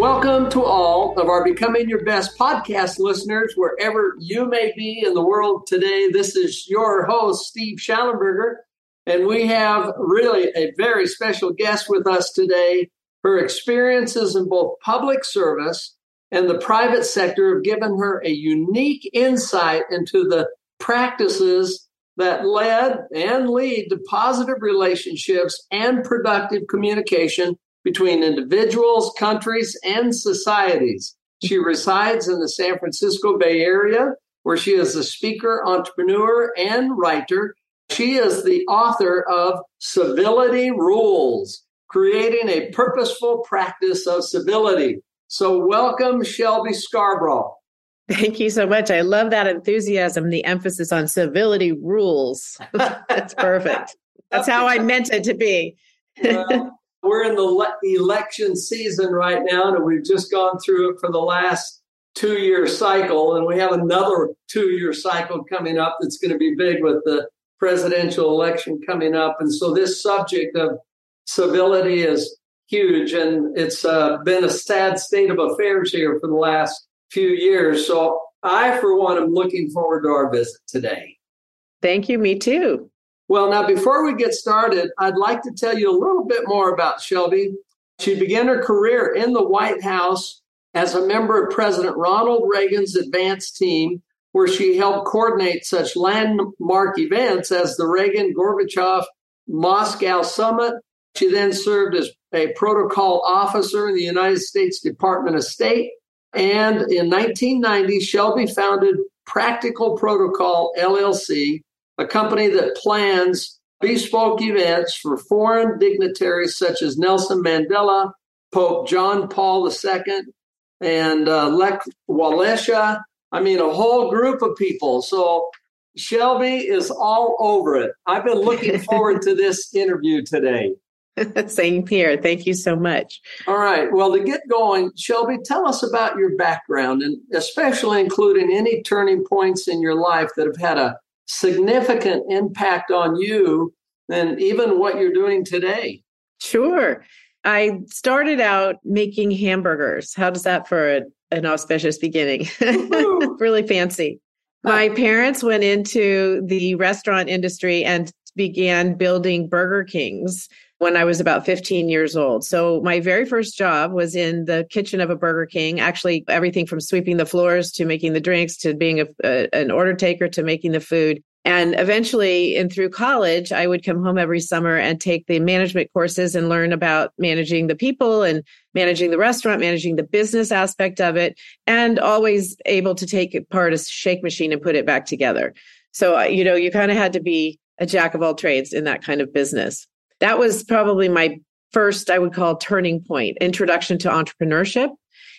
Welcome to all of our Becoming Your Best podcast listeners, wherever you may be in the world today. This is your host, Steve Shallenberger, and we have really a very special guest with us today. Her experiences in both public service and the private sector have given her a unique insight into the practices that led and lead to positive relationships and productive communication between individuals, countries, and societies. She resides in the San Francisco Bay Area, where she is a speaker, entrepreneur, and writer. She is the author of Civility Rules, creating a purposeful practice of civility. So, welcome, Shelby Scarbrough. Thank you so much. I love that enthusiasm, the emphasis on civility rules. That's perfect. That's how I meant it to be. well, we're in the le- election season right now, and we've just gone through it for the last two year cycle. And we have another two year cycle coming up that's going to be big with the presidential election coming up. And so this subject of civility is huge, and it's uh, been a sad state of affairs here for the last few years. So I, for one, am looking forward to our visit today. Thank you. Me too. Well, now, before we get started, I'd like to tell you a little bit more about Shelby. She began her career in the White House as a member of President Ronald Reagan's advance team, where she helped coordinate such landmark events as the Reagan Gorbachev Moscow Summit. She then served as a protocol officer in the United States Department of State. And in 1990, Shelby founded Practical Protocol LLC, a company that plans bespoke events for foreign dignitaries such as Nelson Mandela, Pope John Paul II, and uh, Lech Walesa. I mean, a whole group of people. So Shelby is all over it. I've been looking forward to this interview today. Same here. Thank you so much. All right. Well, to get going, Shelby, tell us about your background and especially including any turning points in your life that have had a significant impact on you and even what you're doing today. Sure. I started out making hamburgers. How does that for a, an auspicious beginning? really fancy. My parents went into the restaurant industry and began building Burger Kings when I was about 15 years old. So my very first job was in the kitchen of a Burger King, actually everything from sweeping the floors to making the drinks to being a, a, an order taker to making the food. And eventually, and through college, I would come home every summer and take the management courses and learn about managing the people and managing the restaurant, managing the business aspect of it, and always able to take apart a shake machine and put it back together. So, uh, you know, you kind of had to be a jack of all trades in that kind of business. That was probably my first, I would call, turning point introduction to entrepreneurship,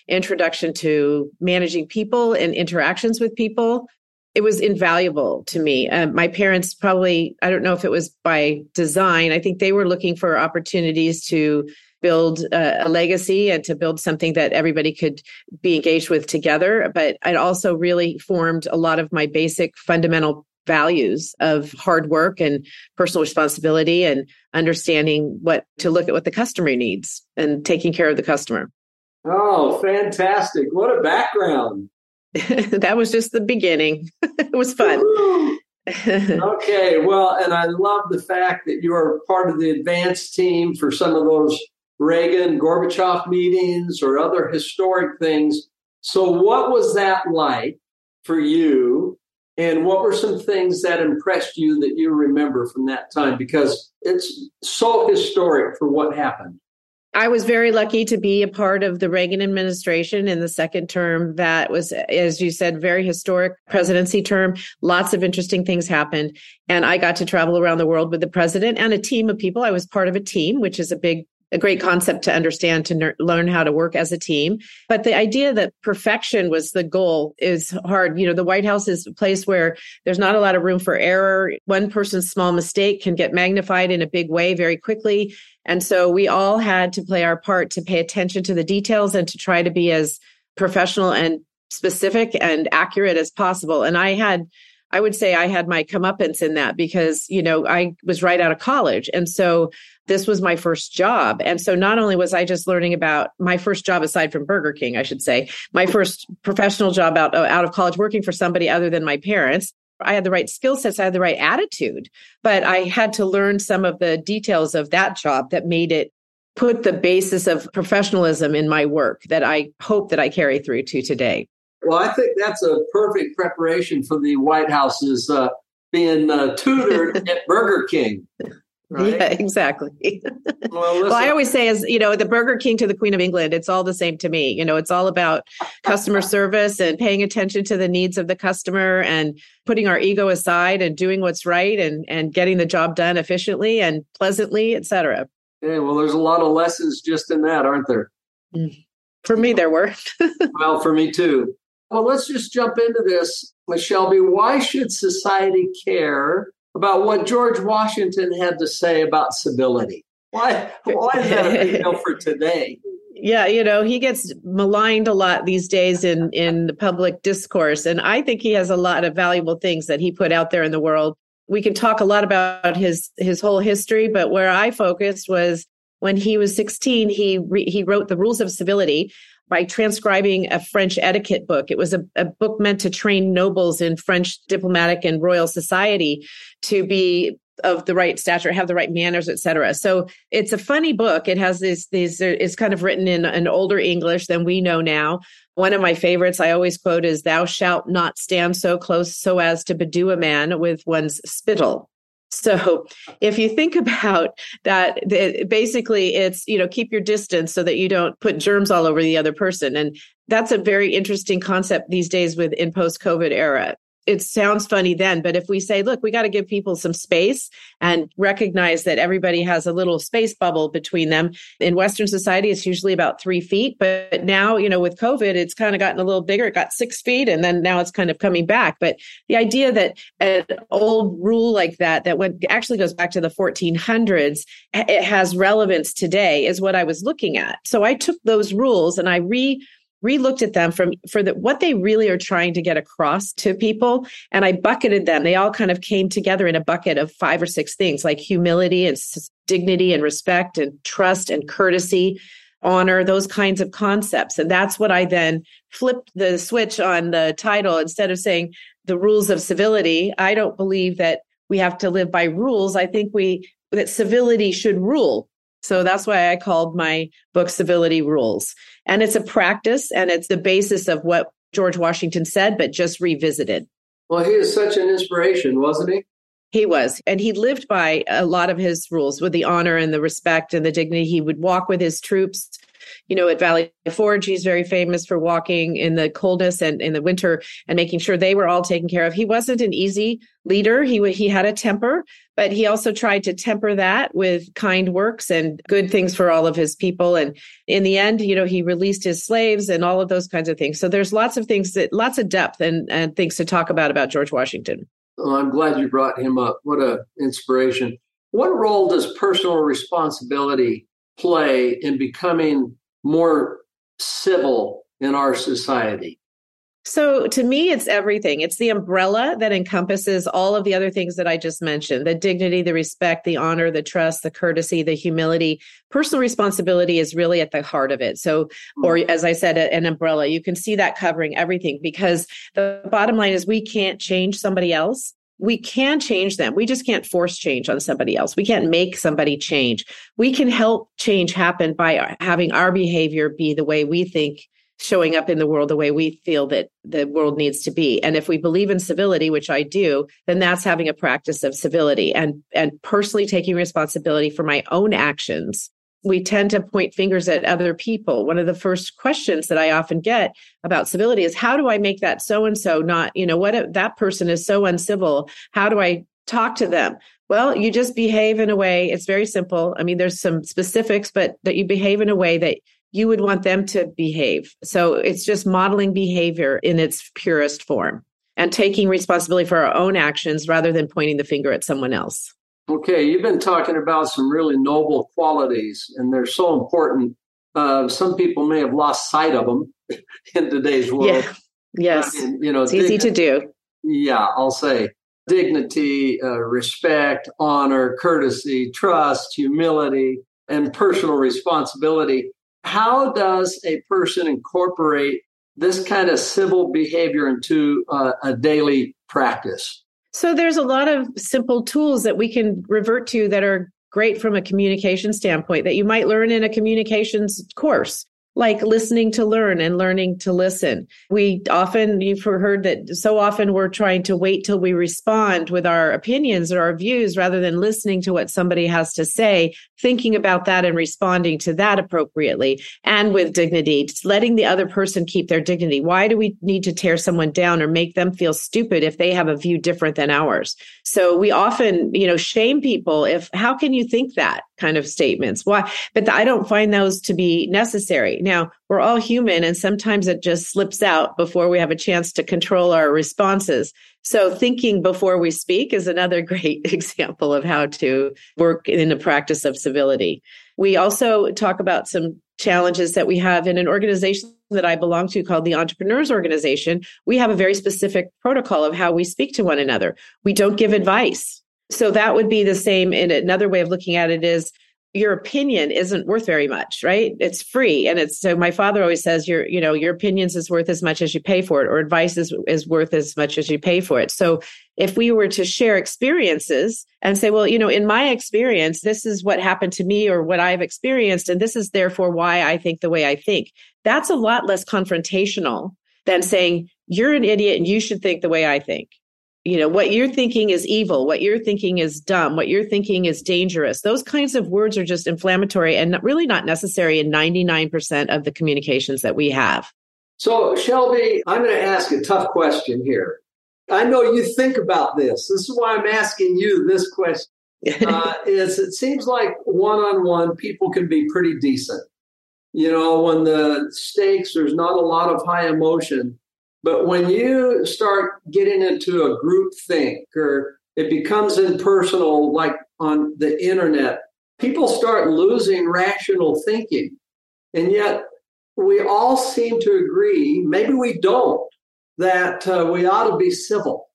introduction to managing people and interactions with people, it was invaluable to me. Uh, my parents probably, I don't know if it was by design, I think they were looking for opportunities to build a, a, legacy and to build something that everybody could be engaged with together. But it also really formed a lot of my basic fundamental values of hard work and personal responsibility and understanding what to look at what the customer needs and taking care of the customer. Oh, fantastic. What a background. that was just the beginning. it was fun. okay, well, and I love the fact that you are part of the advanced team for some of those Reagan, Gorbachev meetings or other historic things. So, what was that like for you? And what were some things that impressed you that you remember from that time? Because it's so historic for what happened. I was very lucky to be a part of the Reagan administration in the second term. That was, as you said, very historic presidency term. Lots of interesting things happened. And I got to travel around the world with the president and a team of people. I was part of a team, which is a big a great concept to understand to ner- learn how to work as a team. But the idea that perfection was the goal is hard. You know, the White House is a place where there's not a lot of room for error. One person's small mistake can get magnified in a big way very quickly. And so we all had to play our part to pay attention to the details and to try to be as professional and specific and accurate as possible. And I had I would say I had my comeuppance in that because, you know, I was right out of college. And so this was my first job. And so not only was I just learning about my first job aside from Burger King, I should say, my first professional job out, uh, out of college working for somebody other than my parents. I had the right skill sets, I had the right attitude, but I had to learn some of the details of that job that made it put the basis of professionalism in my work that I hope that I carry through to today. Well, I think that's a perfect preparation for the White House's uh, being uh, tutored at Burger King. Right? Yeah, exactly. well, well, I always say, as you know, the Burger King to the Queen of England, it's all the same to me. You know, it's all about customer service and paying attention to the needs of the customer and putting our ego aside and doing what's right and and getting the job done efficiently and pleasantly, et cetera. Yeah, well, there's a lot of lessons just in that, aren't there? Mm. For me, there were. well, for me too. Well, let's just jump into this, Shelby. Why should society care about what George Washington had to say about civility? Why, why is that a big deal for today? Yeah, you know, he gets maligned a lot these days in in the public discourse and I think he has a lot of valuable things that he put out there in the world. We can talk a lot about his his whole history, but where I focused was when he was 16, he re, he wrote the Rules of Civility, by transcribing a French etiquette book. It was a, a, book meant to train nobles in French diplomatic and royal society to be of the right stature, have the right manners, etc. So it's a funny book. It has these these it's kind of written in an older English than we know now. One of my favorites I always quote is "Thou shalt not stand so close so as to bedew a man with one's spittle." So if you think about that, basically it's, you know, keep your distance so that you don't put germs all over the other person. And that's a very interesting concept these days with in post COVID era it sounds funny then, but if we say, look, we got to give people some space and recognize that everybody has a little space bubble between them. In Western society, it's usually about three feet. But now, you know, with COVID, it's kind of gotten a little bigger. It got six feet and then now it's kind of coming back. But the idea that an old rule like that, that went actually goes back to the 1400s, it has relevance today is what I was looking at. So I took those rules and I re re-looked at them from for the, what they really are trying to get across to people and i bucketed them. They all kind of came together in a bucket of five or six things like humility and dignity and respect and trust and courtesy honor those kinds of concepts. And that's what i then flipped the switch on the title. Instead of saying the rules of civility i don't believe that we have to live by rules. I think we that civility should rule so that's why I called my book Civility Rules. And it's a practice and it's the basis of what George Washington said, but just revisited. Well, he is such an inspiration, wasn't he? He was. And he lived by a lot of his rules with the honor and the respect and the dignity. He would walk with his troops you know, at Valley Forge, he's very famous for walking in the coldness and in the winter and making sure they were all taken care of. He wasn't an easy leader. He he had a temper, but he also tried to temper that with kind works and good things for all of his people. And in the end, you know, he released his slaves and all of those kinds of things. So there's lots of things that lots of depth and, and things to talk about about George Washington. Well, I'm glad you brought him up. What a inspiration. What role does personal responsibility play in becoming more civil in our society? So to me, it's everything. It's the umbrella that encompasses all of the other things that I just mentioned the dignity, the respect, the honor, the trust, the courtesy, the humility. Personal responsibility is really at the heart of it. So, or mm. as I said, an umbrella, you can see that covering everything because the bottom line is we can't change somebody else we can change them. We just can't force change on somebody else. We can't make somebody change. We can help change happen by having our behavior be the way we think showing up in the world the way we feel that the world needs to be and if we believe in civility which i do then that's having a practice of civility and and personally taking responsibility for my own actions we tend to point fingers at other people. One of the first questions that I often get about civility is how do I make that so and so not, you know, what that person is so uncivil? How do I talk to them? Well, you just behave in a way, it's very simple. I mean, there's some specifics, but that you behave in a way that you would want them to behave. So it's just modeling behavior in its purest form and taking responsibility for our own actions rather than pointing the finger at someone else. Okay, you've been talking about some really noble qualities, and they're so important. Uh, some people may have lost sight of them in today's world. Yeah. Yes, you know, it's dig- easy to do. Yeah, I'll say dignity, uh, respect, honor, courtesy, trust, humility, and personal responsibility. How does a person incorporate this kind of civil behavior into uh, a daily practice? So there's a lot of simple tools that we can revert to that are great from a communication standpoint that you might learn in a communications course like listening to learn and learning to listen. We often, you've heard that so often we're trying to wait till we respond with our opinions or our views rather than listening to what somebody has to say, thinking about that and responding to that appropriately and with dignity, just letting the other person keep their dignity. Why do we need to tear someone down or make them feel stupid if they have a view different than ours? So we often, you know, shame people if, how can you think that? kind of statements. Why? But I don't find those to be necessary. Now, we're all human and sometimes it just slips out before we have a chance to control our responses. So thinking before we speak is another great example of how to work in the practice of civility. We also talk about some challenges that we have in an organization that I belong to called the Entrepreneurs Organization. We have a very specific protocol of how we speak to one another. We don't give advice so that would be the same. And another way of looking at it is your opinion isn't worth very much, right? It's free. And it's so my father always says your, you know, your opinions is worth as much as you pay for it, or advice is, is worth as much as you pay for it. So if we were to share experiences and say, well, you know, in my experience, this is what happened to me or what I've experienced, and this is therefore why I think the way I think, that's a lot less confrontational than saying, you're an idiot and you should think the way I think you know what you're thinking is evil what you're thinking is dumb what you're thinking is dangerous. Those kinds of words are just inflammatory and really not necessary in 99% of the communications that we have. So shelby i'm going to ask a tough question here. I know you think about this. This is why i'm asking you this question. Uh, is it seems like one-on-one people can be pretty decent. You know when the stakes there's not a lot of high emotion but when you start getting into a group think or it becomes impersonal, like on the internet, people start losing rational thinking. And yet we all seem to agree, maybe we don't, that uh, we ought to be civil.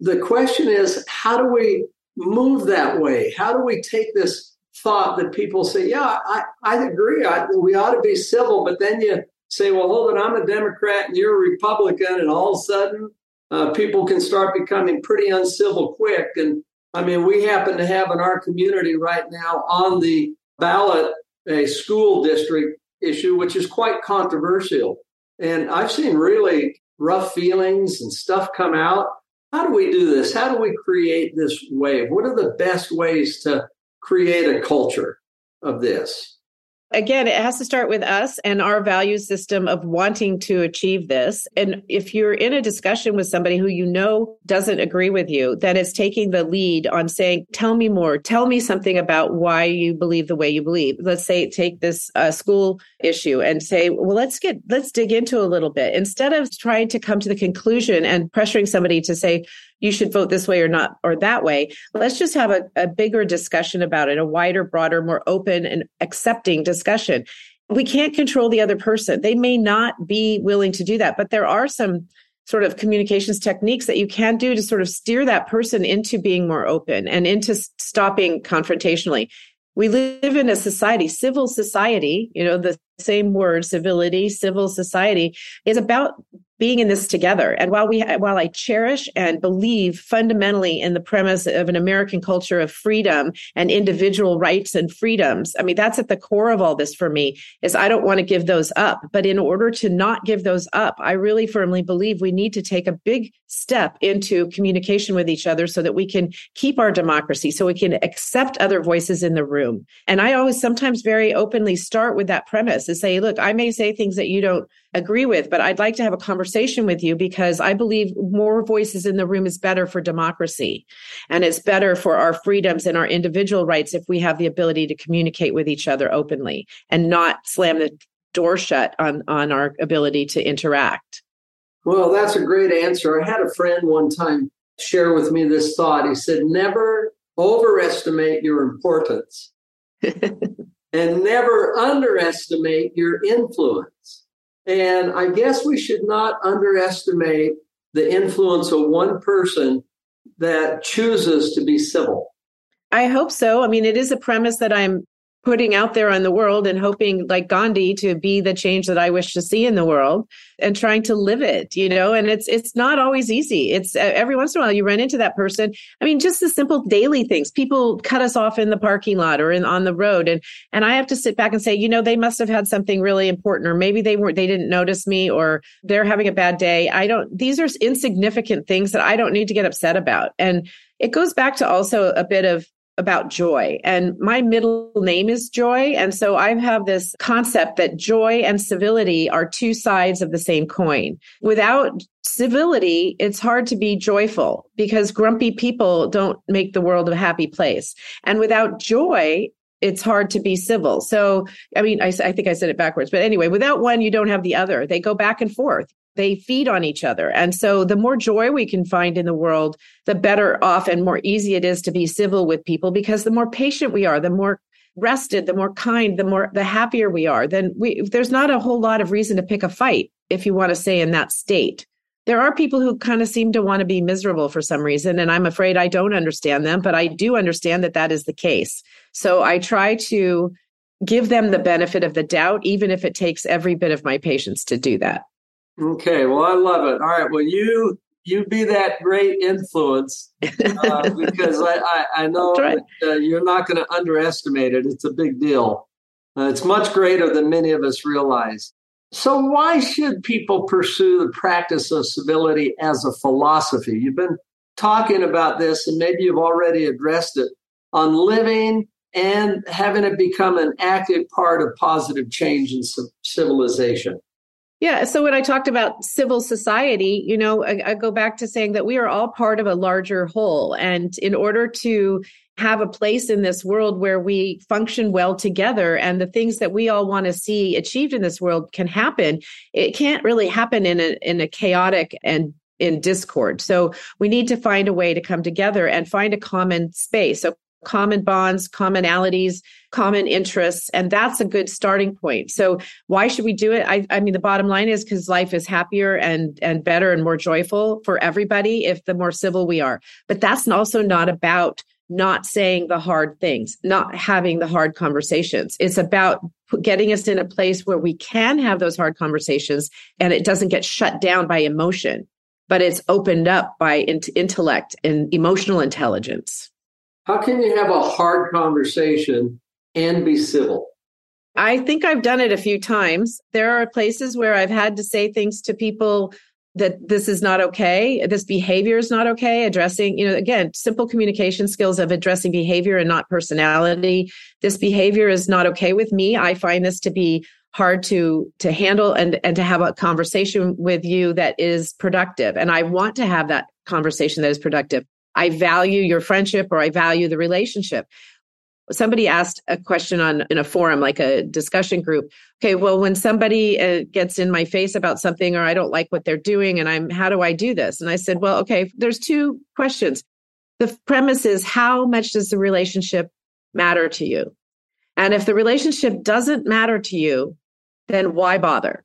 The question is, how do we move that way? How do we take this thought that people say, yeah, I, I agree, I, we ought to be civil, but then you say, well, hold on, I'm a Democrat and you're a Republican, and all of a sudden uh, people can start becoming pretty uncivil quick. And I mean, we happen to have in our community right now on the ballot a school district issue, which is quite controversial. And I've seen really rough feelings and stuff come out. How do we do this? How do we create this wave? What are the best ways to create a culture of this? Again, it has to start with us and our value system of wanting to achieve this. And if you're in a discussion with somebody who you know doesn't agree with you, then it's taking the lead on saying, tell me more, tell me something about why you believe the way you believe. Let's say, take this uh, school issue and say, well, let's get, let's dig into a little bit instead of trying to come to the conclusion and pressuring somebody to say, you should vote this way or not or that way. Let's just have a, a bigger discussion about it, a wider, broader, more open and accepting discussion. We can't control the other person. They may not be willing to do that, but there are some sort of communications techniques that you can do to sort of steer that person into being more open and into stopping confrontationally. We live in a society, civil society, you know, the same word, civility, civil society is about being in this together. And while we, while I cherish and believe fundamentally in the premise of an American culture of freedom and individual rights and freedoms, I mean, that's at the core of all this for me is I don't want to give those up. But in order to not give those up, I really firmly believe we need to take a big step into communication with each other so that we can keep our democracy, so we can accept other voices in the room. And I always sometimes very openly start with that premise and say, look, I may say things that you don't agree with, but I'd like to have a conversation with you because I believe more voices in the room is better for democracy. And it's better for our freedoms and our individual rights if we have the ability to communicate with each other openly and not slam the door shut on, on our ability to interact. Well, that's a great answer. I had a friend one time share with me this thought. He said, never overestimate your importance and never underestimate your influence. And I guess we should not underestimate the influence of one person that chooses to be civil. I hope so. I mean, it is a premise that I'm putting out there on the world and hoping like Gandhi to be the change that I wish to see in the world and trying to live it, you know, and it's, it's not always easy. It's every once in a while you run into that person. I mean, just the simple daily things. People cut us off in the parking lot or in on the road. And, and I have to sit back and say, you know, they must have had something really important, or maybe they weren't, they didn't notice me or they're having a bad day. I don't, these are insignificant things that I don't need to get upset about. And it goes back to also a bit of about joy. And my middle name is Joy. And so I have this concept that joy and civility are two sides of the same coin. Without civility, it's hard to be joyful because grumpy people don't make the world a happy place. And without joy, it's hard to be civil. So, I mean, I, I think I said it backwards, but anyway, without one, you don't have the other. They go back and forth they feed on each other. And so the more joy we can find in the world, the better off and more easy it is to be civil with people because the more patient we are, the more rested, the more kind, the more the happier we are. Then we there's not a whole lot of reason to pick a fight if you want to say in that state. There are people who kind of seem to want to be miserable for some reason and I'm afraid I don't understand them, but I do understand that that is the case. So I try to give them the benefit of the doubt even if it takes every bit of my patience to do that. Okay, well, I love it. All right, well, you you be that great influence uh, because I, I, I know that, uh, you're not going to underestimate it. It's a big deal. Uh, it's much greater than many of us realize. So, why should people pursue the practice of civility as a philosophy? You've been talking about this, and maybe you've already addressed it on living and having it become an active part of positive change in civilization. Yeah. So when I talked about civil society, you know, I, I, go back to saying that we are all part of a larger whole. And in order to have a place in this world where we function well together and the things that we all want to see achieved in this world can happen, it can't really happen in a, in a chaotic and in discord. So we need to find a way to come together and find a common space. So common bonds, commonalities, common interests. And that's a good starting point. So why should we do it? I, I mean, the bottom line is because life is happier and, and better and more joyful for everybody if the more civil we are. But that's also not about not saying the hard things, not having the hard conversations. It's about getting us in a place where we can have those hard conversations and it doesn't get shut down by emotion, but it's opened up by intellect and emotional intelligence. How can you have a hard conversation and be civil? I think I've done it a few times. There are places where I've had to say things to people that this is not okay. This behavior is not okay. Addressing, you know, again, simple communication skills of addressing behavior and not personality. This behavior is not okay with me. I find this to be hard to to handle and and to have a conversation with you that is productive and i want to have that conversation that is productive I value your friendship or I value the relationship. Somebody asked a question on in a forum, like a discussion group. Okay, well, when somebody uh, gets in my face about something or I don't like what they're doing, and I'm, how do I do this? And I said, well, okay, there's two questions. The premise is how much does the relationship matter to you? And if the relationship doesn't matter to you, then why bother?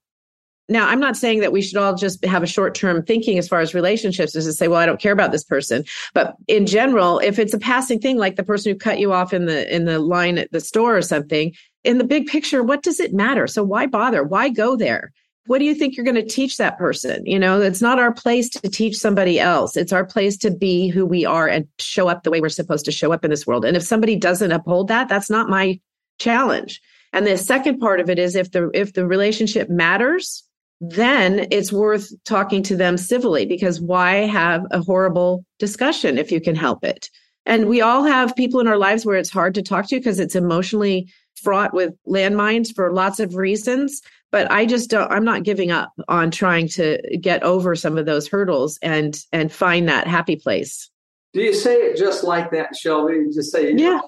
Now, I'm not saying that we should all just have a short term thinking as far as relationships is to say, well, I don't care about this person. But in general, if it's a passing thing, like the person who cut you off in the, in the line at the store or something, in the big picture, what does it matter? So why bother? Why go there? what do you think you're going to teach that person? You know, it's not our place to teach somebody else. It's our place to be who we are and show up the way we're supposed to show up in this world. And if somebody doesn't uphold that, that's not my challenge. And the second part of it is if the if the relationship matters, then it's worth talking to them civilly because why have a horrible discussion if you can help it? And we all have people in our lives where it's hard to talk to because it's emotionally fraught with landmines for lots of reasons. But I just don't, I'm not giving up on trying to get over some of those hurdles and and find that happy place. Do you say it just like that, Shelby? You just say, yeah.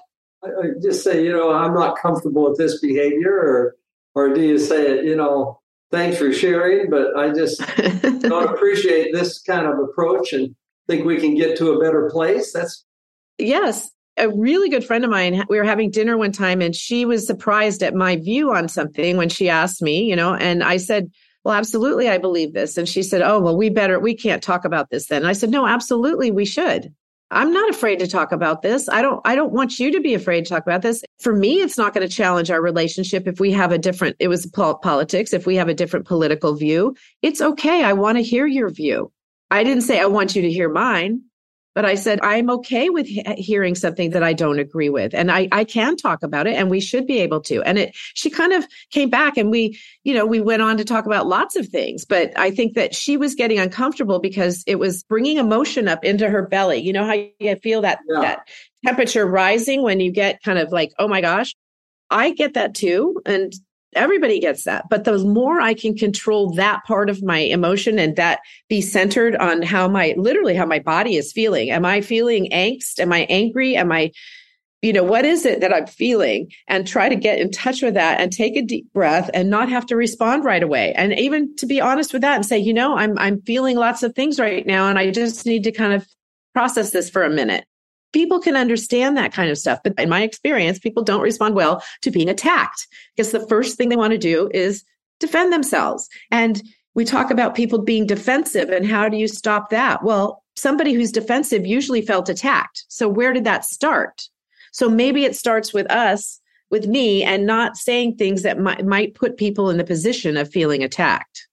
Know, just say, you know, I'm not comfortable with this behavior, or or do you say it, you know, thanks for sharing, but I just don't appreciate this kind of approach and think we can get to a better place. That's yes. A really good friend of mine, we were having dinner one time and she was surprised at my view on something when she asked me, you know, and I said, well, absolutely, I believe this. And she said, oh, well, we better, we can't talk about this then. And I said, no, absolutely, we should. I'm not afraid to talk about this. I don't I don't want you to be afraid to talk about this. For me, it's not going to challenge our relationship if we have a different it was politics, if we have a different political view. It's okay. I want to hear your view. I didn't say I want you to hear mine. But I said, I'm okay with he- hearing something that I don't agree with. And I, I can talk about it and we should be able to. And it, she kind of came back and we, you know, we went on to talk about lots of things. But I think that she was getting uncomfortable because it was bringing emotion up into her belly. You know how you feel that, yeah. that temperature rising when you get kind of like, oh my gosh, I get that too. And everybody gets that. But the more i can control that part of my emotion and that be centered on how my literally how my body is feeling. Am i feeling angst? Am i angry? Am i you know what is it that i'm feeling? And try to get in touch with that and take a deep breath and not have to respond right away. And even to be honest with that and say you know i'm i'm feeling lots of things right now and i just need to kind of process this for a minute people can understand that kind of stuff. But in my experience, people don't respond well to being attacked because the first thing they want to do is defend themselves. And we talk about people being defensive and how do you stop that? Well, somebody who's defensive usually felt attacked. So where did that start? So maybe it starts with us, with me, and not saying things that might, might put people in the position of feeling attacked.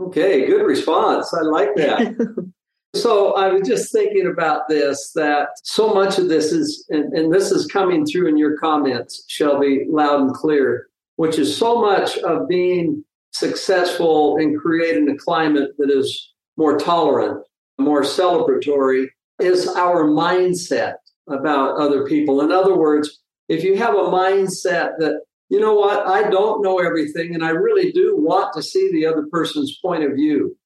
Okay, good response. I like that. So I was just thinking about this that so much of this is, and, and, this is coming through in your comments, Shelby, loud and clear, which is so much of being successful in creating a climate that is more tolerant, more celebratory, is our mindset about other people. In other words, if you have a mindset that, you know what, I don't know everything and I really do want to see the other person's point of view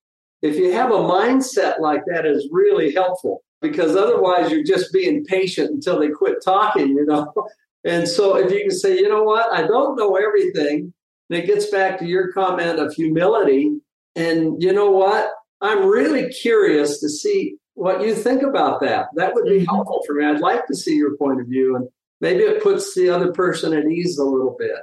if you have a mindset like that is really helpful because otherwise you're just being patient until they quit talking, you know. And so if you can say, you know what, I don't know everything, and it gets back to your comment of humility. And you know what? I'm really curious to see what you think about that. That would be mm-hmm. helpful for me. I'd like to see your point of view. And maybe it puts the other person at ease a little bit.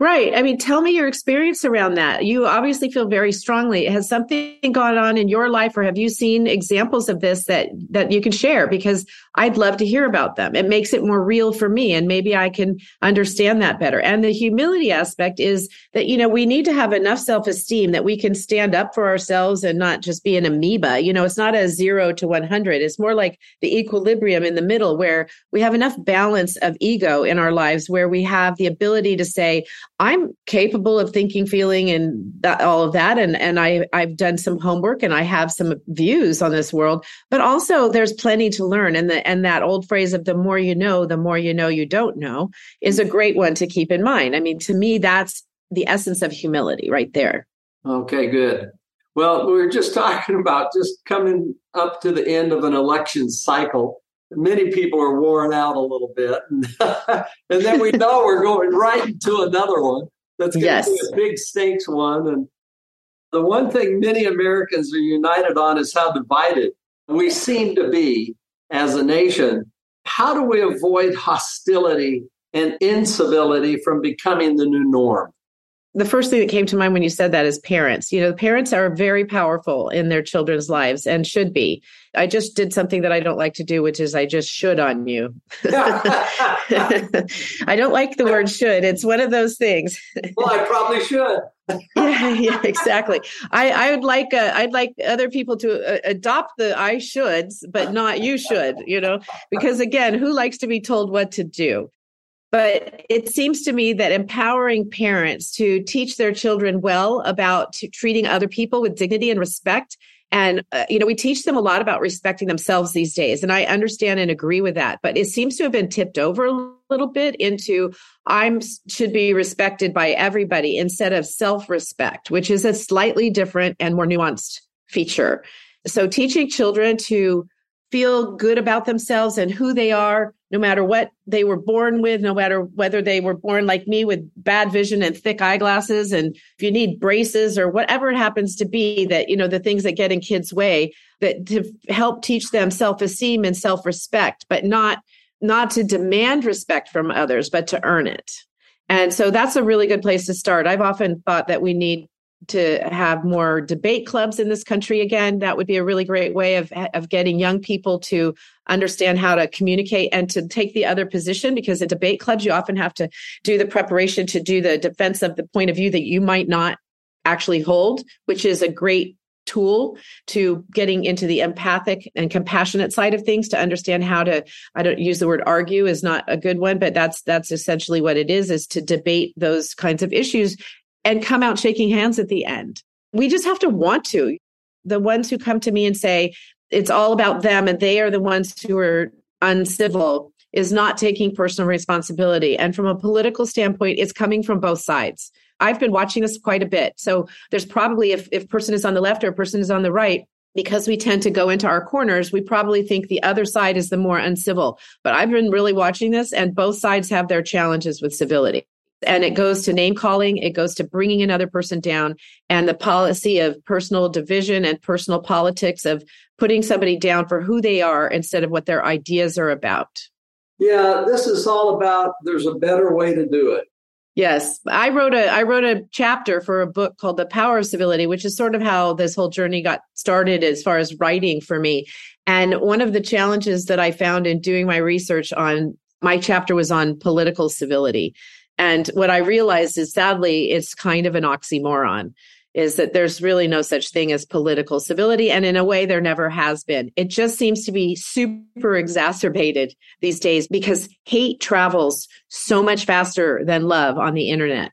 Right. I mean, tell me your experience around that. You obviously feel very strongly. Has something gone on in your life or have you seen examples of this that that you can share because I'd love to hear about them. It makes it more real for me and maybe I can understand that better. And the humility aspect is that you know, we need to have enough self-esteem that we can stand up for ourselves and not just be an amoeba. You know, it's not a 0 to 100. It's more like the equilibrium in the middle where we have enough balance of ego in our lives where we have the ability to say I'm capable of thinking, feeling, and that, all of that. And and I I've done some homework and I have some views on this world. But also, there's plenty to learn. And the and that old phrase of the more you know, the more you know you don't know is a great one to keep in mind. I mean, to me, that's the essence of humility right there. Okay, good. Well, we were just talking about just coming up to the end of an election cycle many people are worn out a little bit. and then we know we're going right into another one that's going yes. to be a big stakes one. And the one thing many Americans are united on is how divided we seem to be as a nation. How do we avoid hostility and incivility from becoming the new norm? The first thing that came to mind when you said that is parents. You know, parents are very powerful in their children's lives and should be. I just did something that I don't like to do, which is I just should on you. I don't like the word should. It's one of those things. well, I probably should. yeah, yeah, exactly. I, I would like uh, I'd like other people to uh, adopt the I shoulds, but not you should. You know, because again, who likes to be told what to do? But it seems to me that empowering parents to teach their children well about treating other people with dignity and respect and, uh, you know, we teach them a lot about respecting themselves these days. And I understand and agree with that. But it seems to have been tipped over a little bit into I'm should be respected by everybody instead of self respect, which is a slightly different and more nuanced feature. So teaching children to feel good about themselves and who they are, no matter what they were born with, no matter whether they were born like me with bad vision and thick eyeglasses. And if you need braces or whatever it happens to be that, you know, the things that get in kids' way that to help teach them self-esteem and self-respect, but not, not to demand respect from others, but to earn it. And so that's a really good place to start. I've often thought that we need to have more debate clubs in this country again. That would be a really great way of of getting young people to understand how to communicate and to take the other position because in debate clubs you often have to do the preparation to do the defense of the point of view that you might not actually hold which is a great tool to getting into the empathic and compassionate side of things to understand how to i don't use the word argue is not a good one but that's that's essentially what it is is to debate those kinds of issues and come out shaking hands at the end. We just have to want to. The ones who come to me and say it's all about them and they are the ones who are uncivil is not taking personal responsibility. And from a political standpoint, it's coming from both sides. I've been watching this quite a bit. So there's probably if if person is on the left or a person is on the right, because we tend to go into our corners, we probably think the other side is the more uncivil. But I've been really watching this, and both sides have their challenges with civility and it goes to name calling it goes to bringing another person down and the policy of personal division and personal politics of putting somebody down for who they are instead of what their ideas are about. Yeah this is all about there's a better way to do it. Yes i wrote a i wrote a chapter for a book called the power of civility which is sort of how this whole journey got started as far as writing for me. And one of the challenges that i found in doing my research on my chapter was on political civility and what I realized is sadly, it's kind of an oxymoron is that there's really no such thing as political civility. And in a way, there never has been. It just seems to be super exacerbated these days because hate travels so much faster than love on the internet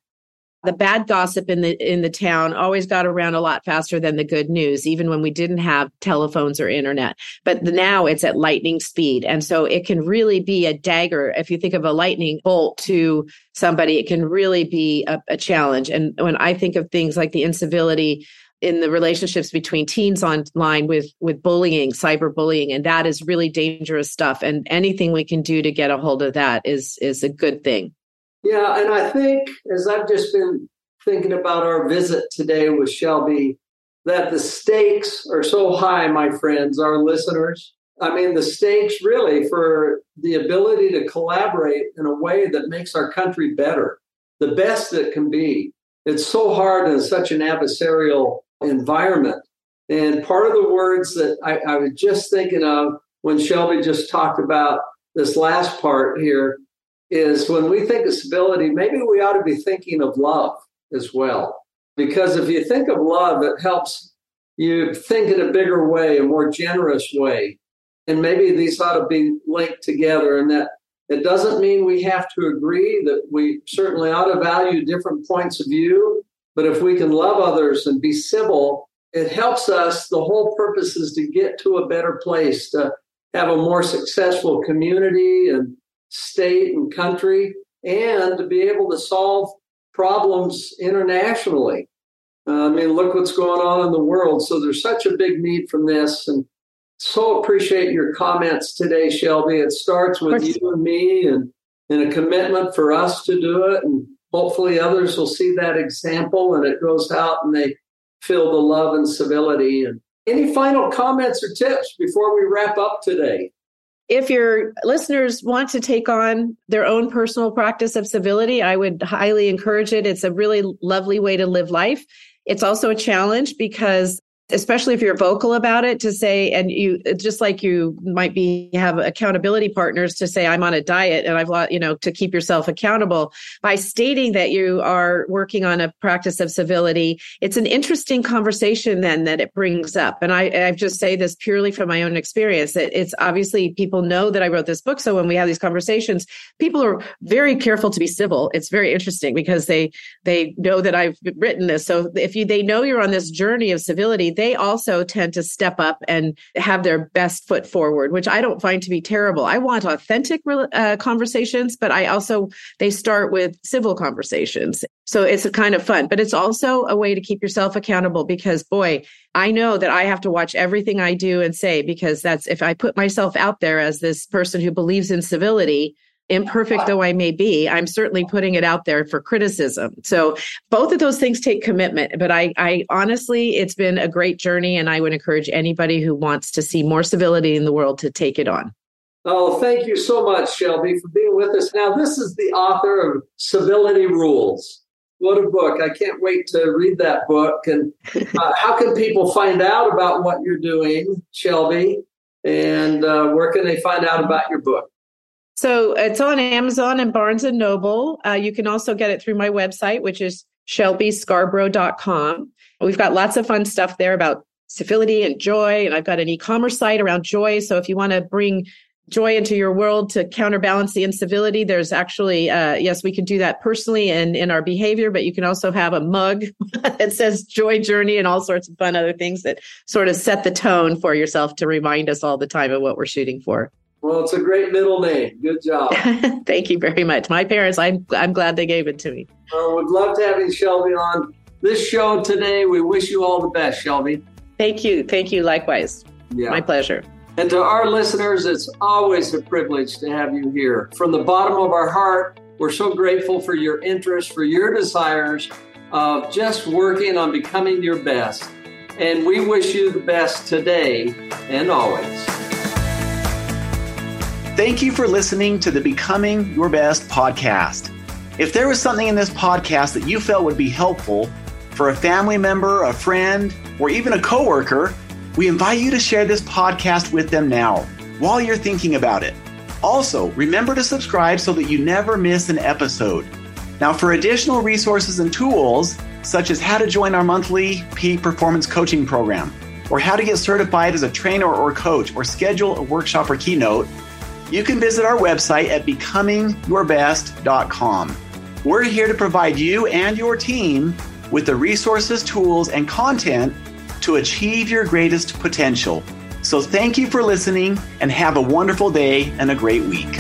the bad gossip in the in the town always got around a lot faster than the good news even when we didn't have telephones or internet. But now it's at lightning speed. And so it can really be a dagger. If you think of a lightning bolt to somebody it can really be a, a challenge. And when i think of things like the incivility in the relationships between teens online with with bullying cyberbullying and that is really dangerous stuff. And anything we can do to get a hold of that is is a good thing yeah, and I think as I've just been thinking about our visit today with Shelby, that the stakes are so high, my friends, our listeners. I mean, the stakes really for the ability to collaborate in a way that makes our country better, the best that can be. It's so hard in such an adversarial environment. And part of the words that I, I was just thinking of when Shelby just talked about this last part here is when we think of civility, maybe we ought to be thinking of love as well. Because if you think of love, it helps you think in a bigger way, a more generous way. And maybe these ought to be linked together. And that it doesn't mean we have to agree, that we certainly ought to value different points of view. But if we can love others and be civil, it helps us. The whole purpose is to get to a better place, to have a more successful community and state and country, and to be able to solve problems internationally. Uh, I mean, look what's going on in the world. So there's such a big need from this. And so appreciate your comments today, Shelby. It starts with you and me and, and a commitment for us to do it. And hopefully others will see that example and it goes out and they feel the love and civility. And any final comments or tips before we wrap up today? If your listeners want to take on their own personal practice of civility, I would highly encourage it. It's a really lovely way to live life. It's also a challenge because especially if you're vocal about it to say and you just like you might be have accountability partners to say i'm on a diet and i've you know to keep yourself accountable. By stating that you are working on a practice of civility it's an interesting conversation then that it brings up. And i i just say this purely from my own experience that it's obviously people know that i wrote this book so when we have these conversations people are very careful to be civil. It's very interesting because they they know that i've written this. So if you they know you're on this journey of civility they also tend to step up and have their best foot forward, which I don't find to be terrible. I want authentic uh, conversations, but I also, they start with civil conversations. So it's a kind of fun, but it's also a way to keep yourself accountable because, boy, I know that I have to watch everything I do and say because that's if I put myself out there as this person who believes in civility, imperfect though I may be, I'm certainly putting it out there for criticism. So both of those things take commitment. But I, I honestly, it's been a great journey, and I would encourage anybody who wants to see more civility in the world to take it on. Oh, thank you so much, Shelby, for being with us. Now, this is the author of Civility Rules. What a book. I can't wait to read that book. And uh, how can people find out about what you're doing, Shelby? And uh, where can they find out about your book? So it's on Amazon and Barnes and Noble. Uh, you can also get it through my website, which is shelbyscarbrough.com. We've got lots of fun stuff there about civility and joy. And I've got an e-commerce site around joy. So if you want to bring joy into your world to counterbalance the incivility, there's actually, uh, yes, we can do that personally and in our behavior, but you can also have a mug that says joy journey and all sorts of fun other things that sort of set the tone for yourself to remind us all the time of what we're shooting for. Well, it's a great middle name. Good job. Thank you very much. My parents, I'm, I'm glad they gave it to me. Well, we'd love to have you, Shelby, on this show today. We wish you all the best, Shelby. Thank you. Thank you. Likewise. Yeah. My pleasure. And to our listeners, it's always a privilege to have you here. From the bottom of our heart, we're so grateful for your interest, for your desires of just working on becoming your best. And we wish you the best today and always. Thank you for listening to the Becoming Your Best podcast. If there was something in this podcast that you felt would be helpful for a family member, a friend, or even a coworker, we invite you to share this podcast with them now while you're thinking about it. Also, remember to subscribe so that you never miss an episode. Now, for additional resources and tools, such as how to join our monthly peak performance coaching program, or how to get certified as a trainer or coach, or schedule a workshop or keynote, you can visit our website at becomingyourbest.com. We're here to provide you and your team with the resources, tools, and content to achieve your greatest potential. So thank you for listening and have a wonderful day and a great week.